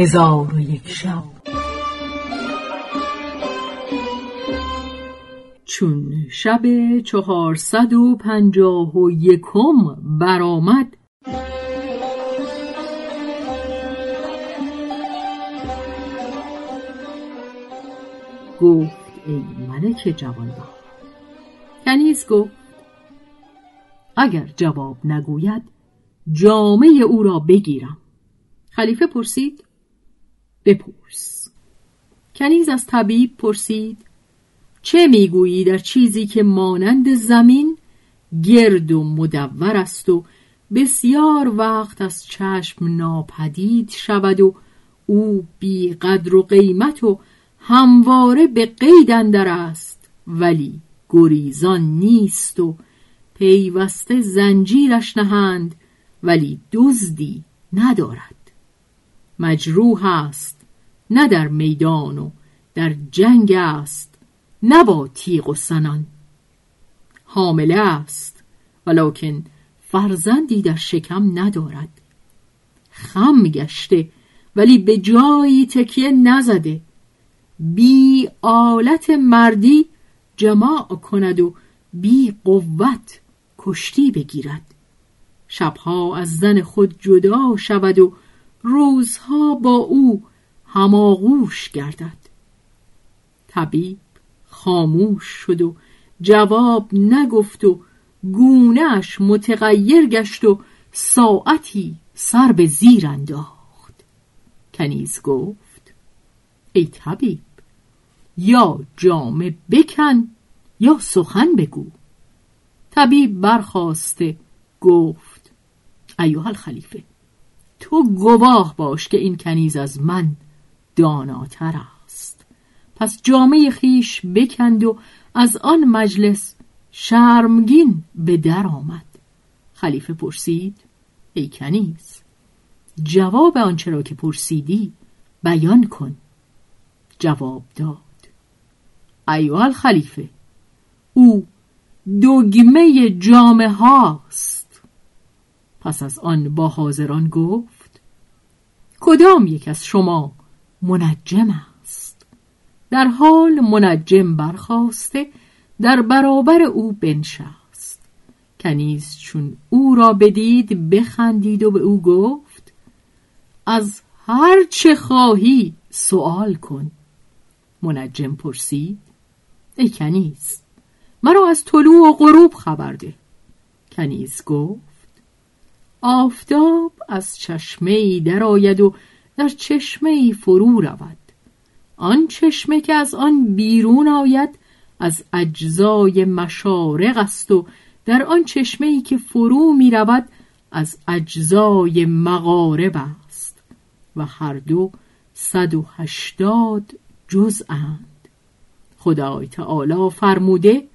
هزار و یک شب. چون شب چهارصد و پنجاه و یکم برآمد گفت ای ملک جوانبخت. کنیز گفت اگر جواب نگوید جامعه او را بگیرم. خلیفه پرسید بپرس. کنیز از طبیب پرسید چه می‌گویی در چیزی که مانند زمین گرد و مدور است و بسیار وقت از چشم ناپدید شود و او بی قدر و قیمت و همواره به قید اندر است ولی گریزان نیست و پیوسته زنجیرش نهند ولی دزدی ندارد. مجروح است نه در میدان و در جنگ است نه با تیغ و سنان. حامله است ولکن فرزندی در شکم ندارد. خم گشته ولی به جایی تکیه نزده. بی آلت مردی جماع کند و بی قوت کشتی بگیرد. شبها از زن خود جدا شود و روزها با او هماغوش گردد. طبیب خاموش شد و جواب نگفت و گونهش متغیر گشت و ساعتی سر به زیر انداخت. کنیز گفت ای طبیب یا جامه بکن یا سخن بگو. طبیب برخواسته گفت ایوه الخلیفه تو گواه باش که این کنیز از من داناتر است پس جامعه خیش بکند و از آن مجلس شرمگین به در آمد. خلیفه پرسید ای کنیز جواب آنچه را که پرسیدی بیان کن. جواب داد ایوال خلیفه او دگمه جامعه هاست. پس از آن با حاضران گفت کدام یک از شما منجم است. در حال منجم برخواسته در برابر او بنشست. کنیز چون او را بدید بخندید و به او گفت از هر چه خواهی سوال کن. منجم پرسید ای کنیز مرا از طلوع و غروب خبر ده. کنیز گفت آفتاب از چشمه ای درآید و در چشمه ای فرو رود. آن چشمه که از آن بیرون آید از اجزای مشارق است و در آن چشمه ای که فرو می رود از اجزای مغارب است. و هر دو صد و هشتاد جزءند خدای تعالی فرموده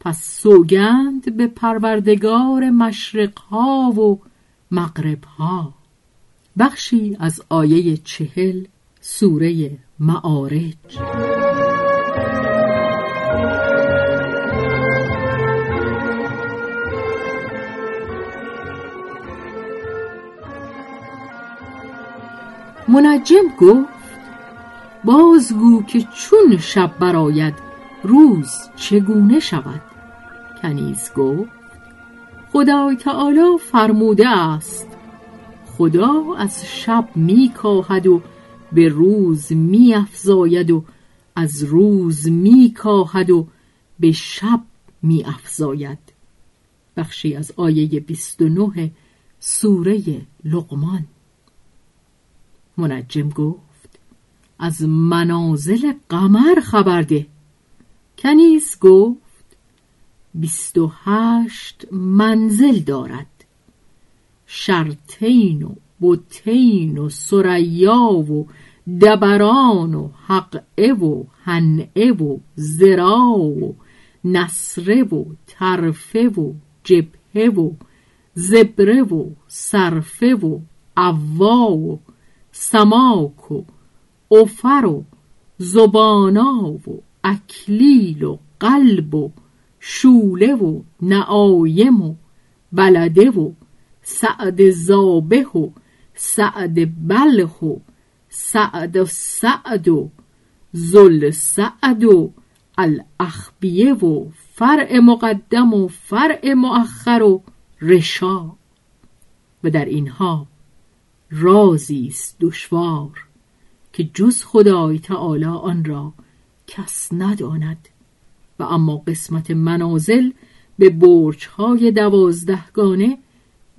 پس سوگند به پروردگار مشرقها و مغربها. بخشی از آیه چهل سوره معارج. منجم گفت بازگو که چون شب براید روز چگونه شود؟ کنیز گفت خدای تعالی فرموده است خدا از شب می کاهد و به روز می افزاید و از روز می کاهد و به شب می افزاید بخشی از آیه 29 سوره لقمان. منجم گفت از منازل قمر خبر ده. کنیز گفت بیست و هشت منزل دارد. شرطین و بوتین و سریا و دبران و حقه و هنعه و زرا و نصره و طرفه و جبهه و زبره و صرفه و عوا و سماک و افر و زبانا و اکلیل و قلب و شوله و نعایم و بلده و سعد زابه و سعد بلخ و سعد و سعد و زل سعد و الاخبیه و فرع مقدم و فرع مؤخر و رشا. و در اینها رازی است دشوار که جز خدای تعالی آن را کس نداند. و اما قسمت منازل به برجهای دوازدهگانه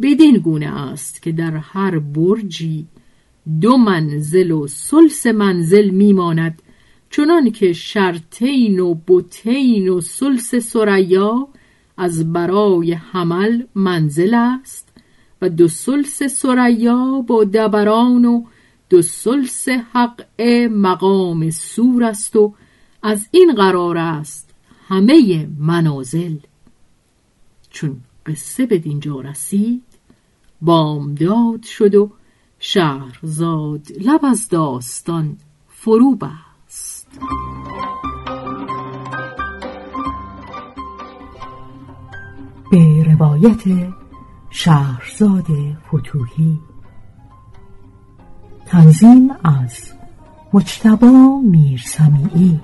بدین گونه است که در هر برجی دو منزل و سلس منزل میماند چنان که شرطین و بوتین و سلس سریا از برای حمل منزل است و دو سلس سریا با دبران و دو سلس حق مقام سور است و از این قرار است همه منازل. چون قصه به دینجا رسید بامداد شد و شهرزاد لب از داستان فرو بست. به روایت شهرزاد فتوهی تنظیم از مجتبا میرسمیعی.